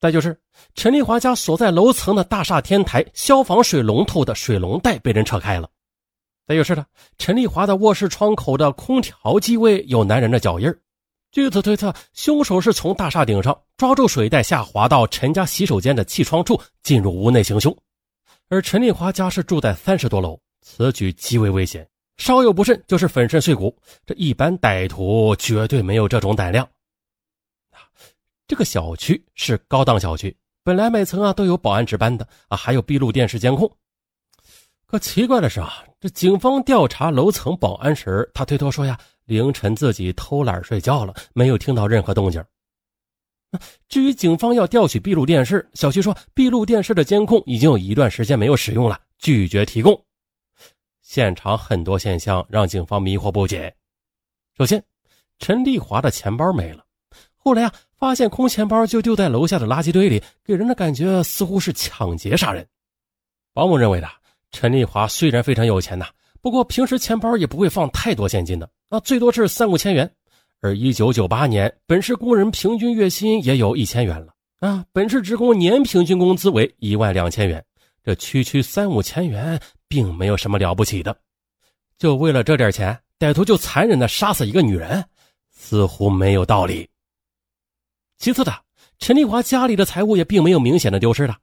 再就是陈丽华家所在楼层的大厦天台消防水龙头的水龙带被人扯开了。再就是呢，陈丽华的卧室窗口的空调机位有男人的脚印据此推测，凶手是从大厦顶上抓住水带下滑到陈家洗手间的气窗处进入屋内行凶。而陈丽华家是住在三十多楼，此举极为危险，稍有不慎就是粉身碎骨。这一般歹徒绝对没有这种胆量。这个小区是高档小区，本来每层啊都有保安值班的啊，还有闭路电视监控。可奇怪的是啊，这警方调查楼层保安时，他推脱说呀，凌晨自己偷懒睡觉了，没有听到任何动静。至于警方要调取闭路电视，小区说闭路电视的监控已经有一段时间没有使用了，拒绝提供。现场很多现象让警方迷惑不解。首先，陈丽华的钱包没了，后来啊。发现空钱包就丢在楼下的垃圾堆里，给人的感觉似乎是抢劫杀人。保姆认为的，陈丽华虽然非常有钱呐，不过平时钱包也不会放太多现金的，啊，最多是三五千元。而一九九八年，本市工人平均月薪也有一千元了啊，本市职工年平均工资为一万两千元，这区区三五千元并没有什么了不起的。就为了这点钱，歹徒就残忍的杀死一个女人，似乎没有道理。其次的，陈丽华家里的财物也并没有明显的丢失的，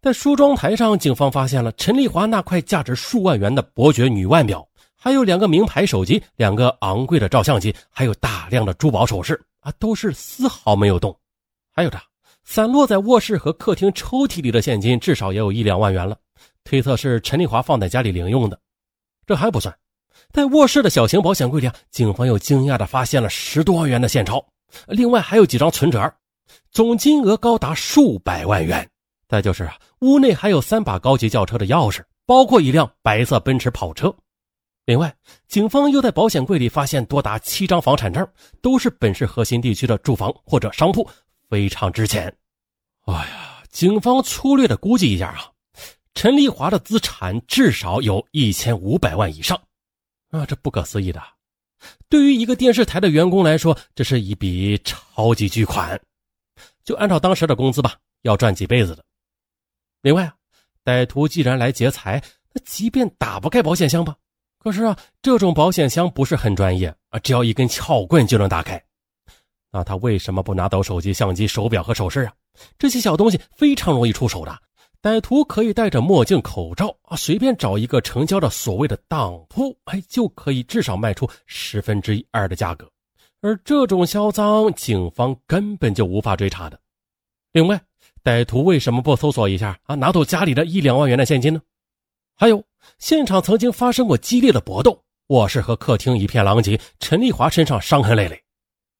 在梳妆台上，警方发现了陈丽华那块价值数万元的伯爵女腕表，还有两个名牌手机、两个昂贵的照相机，还有大量的珠宝首饰啊，都是丝毫没有动。还有的，散落在卧室和客厅抽屉里的现金至少也有一两万元了，推测是陈丽华放在家里零用的。这还不算，在卧室的小型保险柜里，警方又惊讶的发现了十多万元的现钞。另外还有几张存折，总金额高达数百万元。再就是啊，屋内还有三把高级轿车的钥匙，包括一辆白色奔驰跑车。另外，警方又在保险柜里发现多达七张房产证，都是本市核心地区的住房或者商铺，非常值钱。哎呀，警方粗略的估计一下啊，陈丽华的资产至少有一千五百万以上。啊，这不可思议的。对于一个电视台的员工来说，这是一笔超级巨款。就按照当时的工资吧，要赚几辈子的。另外啊，歹徒既然来劫财，那即便打不开保险箱吧？可是啊，这种保险箱不是很专业啊，只要一根撬棍就能打开。那他为什么不拿走手机、相机、手表和首饰啊？这些小东西非常容易出手的。歹徒可以戴着墨镜、口罩啊，随便找一个成交的所谓的当铺，哎，就可以至少卖出十分之一二的价格。而这种销赃，警方根本就无法追查的。另外，歹徒为什么不搜索一下啊，拿走家里的一两万元的现金呢？还有，现场曾经发生过激烈的搏斗，卧室和客厅一片狼藉，陈丽华身上伤痕累累。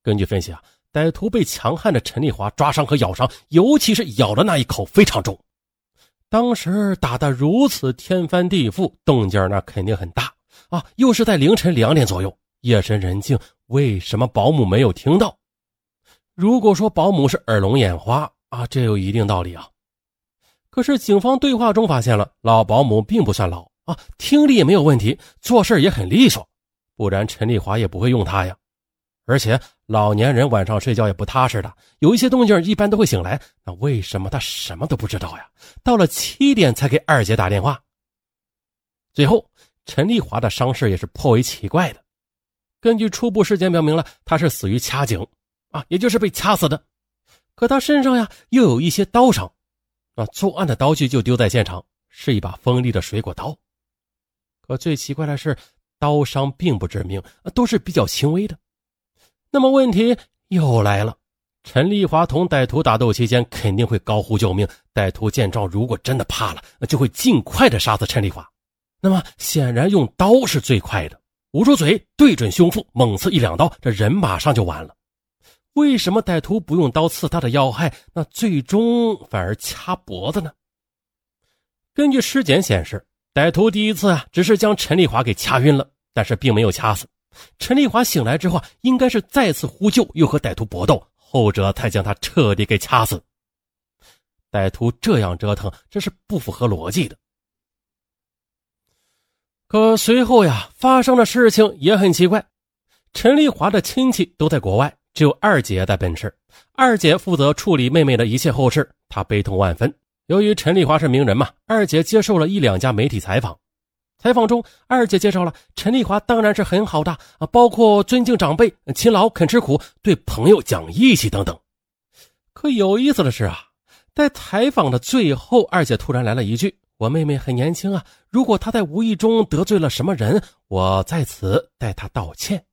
根据分析啊，歹徒被强悍的陈丽华抓伤和咬伤，尤其是咬的那一口非常重。当时打得如此天翻地覆，动静那肯定很大啊！又是在凌晨两点左右，夜深人静，为什么保姆没有听到？如果说保姆是耳聋眼花啊，这有一定道理啊。可是警方对话中发现了，老保姆并不算老啊，听力也没有问题，做事也很利索，不然陈丽华也不会用他呀。而且老年人晚上睡觉也不踏实的，有一些动静一般都会醒来。那为什么他什么都不知道呀？到了七点才给二姐打电话。最后，陈丽华的伤势也是颇为奇怪的。根据初步尸检表明了，他是死于掐颈，啊，也就是被掐死的。可他身上呀又有一些刀伤，啊，作案的刀具就丢在现场，是一把锋利的水果刀。可最奇怪的是，刀伤并不致命，都是比较轻微的。那么问题又来了，陈丽华同歹徒打斗期间肯定会高呼救命。歹徒见状，如果真的怕了，那就会尽快的杀死陈丽华。那么显然用刀是最快的，捂住嘴，对准胸腹，猛刺一两刀，这人马上就完了。为什么歹徒不用刀刺他的要害，那最终反而掐脖子呢？根据尸检显示，歹徒第一次啊只是将陈丽华给掐晕了，但是并没有掐死。陈丽华醒来之后，应该是再次呼救，又和歹徒搏斗，后者才将他彻底给掐死。歹徒这样折腾，这是不符合逻辑的。可随后呀，发生的事情也很奇怪。陈丽华的亲戚都在国外，只有二姐在本市。二姐负责处理妹妹的一切后事，她悲痛万分。由于陈丽华是名人嘛，二姐接受了一两家媒体采访。采访中，二姐介绍了陈丽华当然是很好的啊，包括尊敬长辈、勤劳肯吃苦、对朋友讲义气等等。可有意思的是啊，在采访的最后，二姐突然来了一句：“我妹妹很年轻啊，如果她在无意中得罪了什么人，我在此代她道歉。”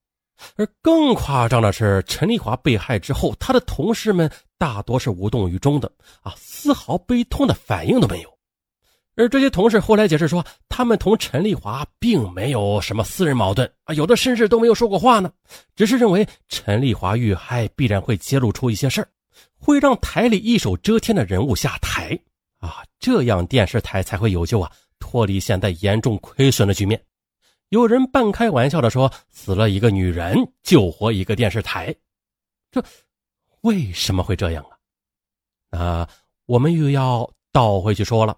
而更夸张的是，陈丽华被害之后，她的同事们大多是无动于衷的啊，丝毫悲痛的反应都没有。而这些同事后来解释说，他们同陈丽华并没有什么私人矛盾啊，有的甚至都没有说过话呢，只是认为陈丽华遇害必然会揭露出一些事儿，会让台里一手遮天的人物下台啊，这样电视台才会有救啊，脱离现在严重亏损的局面。有人半开玩笑的说：“死了一个女人，救活一个电视台。”这为什么会这样啊？那我们又要倒回去说了。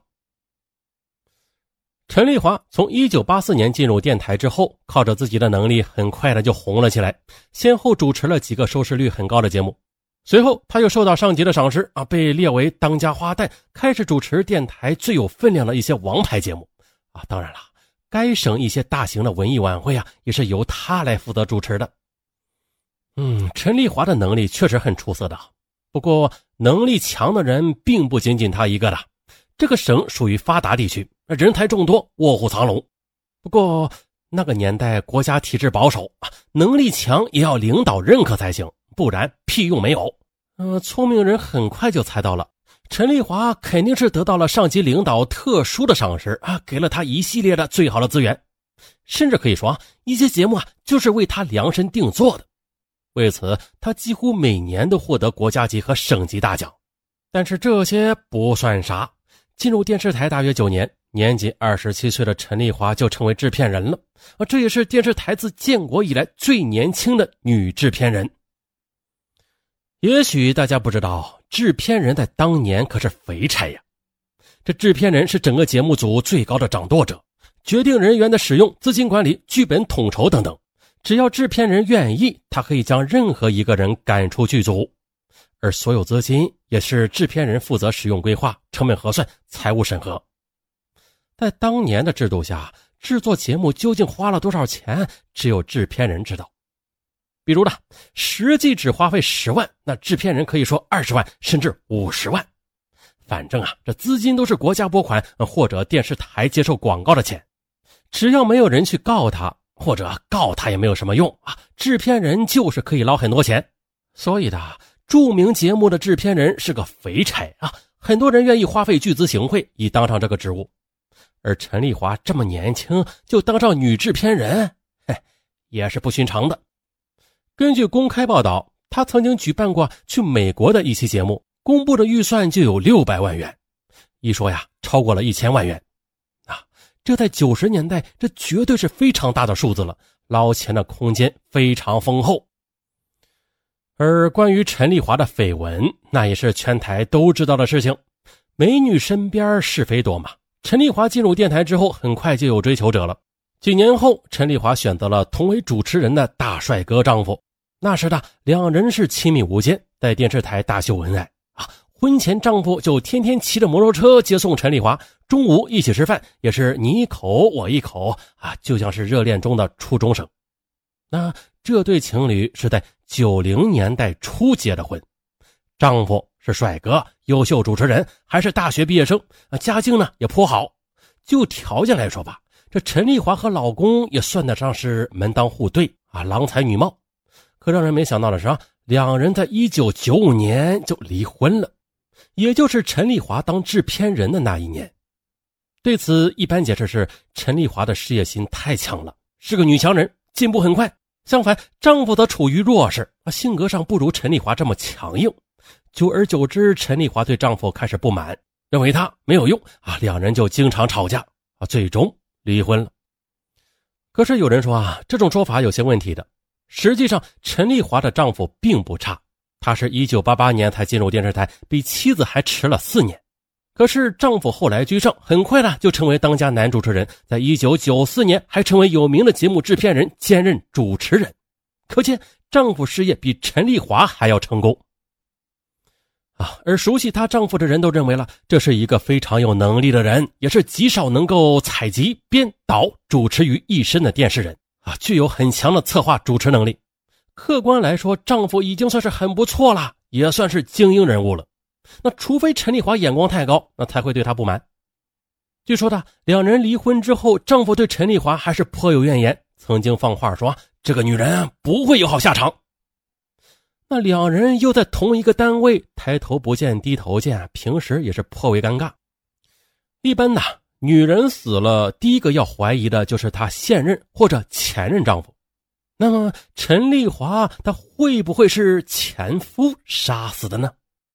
陈丽华从一九八四年进入电台之后，靠着自己的能力，很快的就红了起来，先后主持了几个收视率很高的节目。随后，他又受到上级的赏识啊，被列为当家花旦，开始主持电台最有分量的一些王牌节目啊。当然了，该省一些大型的文艺晚会啊，也是由他来负责主持的。嗯，陈丽华的能力确实很出色的，不过能力强的人并不仅仅他一个的。这个省属于发达地区。人才众多，卧虎藏龙。不过那个年代国家体制保守，能力强也要领导认可才行，不然屁用没有。嗯，聪明人很快就猜到了，陈丽华肯定是得到了上级领导特殊的赏识啊，给了他一系列的最好的资源，甚至可以说啊，一些节目啊就是为他量身定做的。为此，他几乎每年都获得国家级和省级大奖。但是这些不算啥，进入电视台大约九年。年仅二十七岁的陈丽华就成为制片人了啊！这也是电视台自建国以来最年轻的女制片人。也许大家不知道，制片人在当年可是肥差呀。这制片人是整个节目组最高的掌舵者，决定人员的使用、资金管理、剧本统筹等等。只要制片人愿意，他可以将任何一个人赶出剧组，而所有资金也是制片人负责使用、规划、成本核算、财务审核。在当年的制度下，制作节目究竟花了多少钱，只有制片人知道。比如呢，实际只花费十万，那制片人可以说二十万甚至五十万。反正啊，这资金都是国家拨款或者电视台接受广告的钱，只要没有人去告他，或者告他也没有什么用啊。制片人就是可以捞很多钱，所以的著名节目的制片人是个肥差啊，很多人愿意花费巨资行贿以当上这个职务。而陈丽华这么年轻就当上女制片人，嘿，也是不寻常的。根据公开报道，她曾经举办过去美国的一期节目，公布的预算就有六百万元，一说呀，超过了一千万元。啊，这在九十年代，这绝对是非常大的数字了，捞钱的空间非常丰厚。而关于陈丽华的绯闻，那也是全台都知道的事情。美女身边是非多嘛。陈丽华进入电台之后，很快就有追求者了。几年后，陈丽华选择了同为主持人的大帅哥丈夫。那时的两人是亲密无间，在电视台大秀恩爱啊。婚前，丈夫就天天骑着摩托车接送陈丽华，中午一起吃饭，也是你一口我一口啊，就像是热恋中的初中生。那这对情侣是在九零年代初结的婚，丈夫。是帅哥、优秀主持人，还是大学毕业生啊？家境呢也颇好。就条件来说吧，这陈丽华和老公也算得上是门当户对啊，郎才女貌。可让人没想到的是啊，两人在一九九五年就离婚了，也就是陈丽华当制片人的那一年。对此，一般解释是陈丽华的事业心太强了，是个女强人，进步很快。相反，丈夫则处于弱势啊，性格上不如陈丽华这么强硬。久而久之，陈丽华对丈夫开始不满，认为他没有用啊，两人就经常吵架啊，最终离婚了。可是有人说啊，这种说法有些问题的。实际上，陈丽华的丈夫并不差，他是一九八八年才进入电视台，比妻子还迟了四年。可是丈夫后来居上，很快呢就成为当家男主持人，在一九九四年还成为有名的节目制片人兼任主持人。可见丈夫事业比陈丽华还要成功。啊，而熟悉她丈夫的人都认为了，这是一个非常有能力的人，也是极少能够采集、编导、主持于一身的电视人啊，具有很强的策划主持能力。客观来说，丈夫已经算是很不错了，也算是精英人物了。那除非陈丽华眼光太高，那才会对她不满。据说呢，两人离婚之后，丈夫对陈丽华还是颇有怨言，曾经放话说：“这个女人不会有好下场。”那两人又在同一个单位，抬头不见低头见，平时也是颇为尴尬。一般呢女人死了，第一个要怀疑的就是她现任或者前任丈夫。那么陈丽华她会不会是前夫杀死的呢？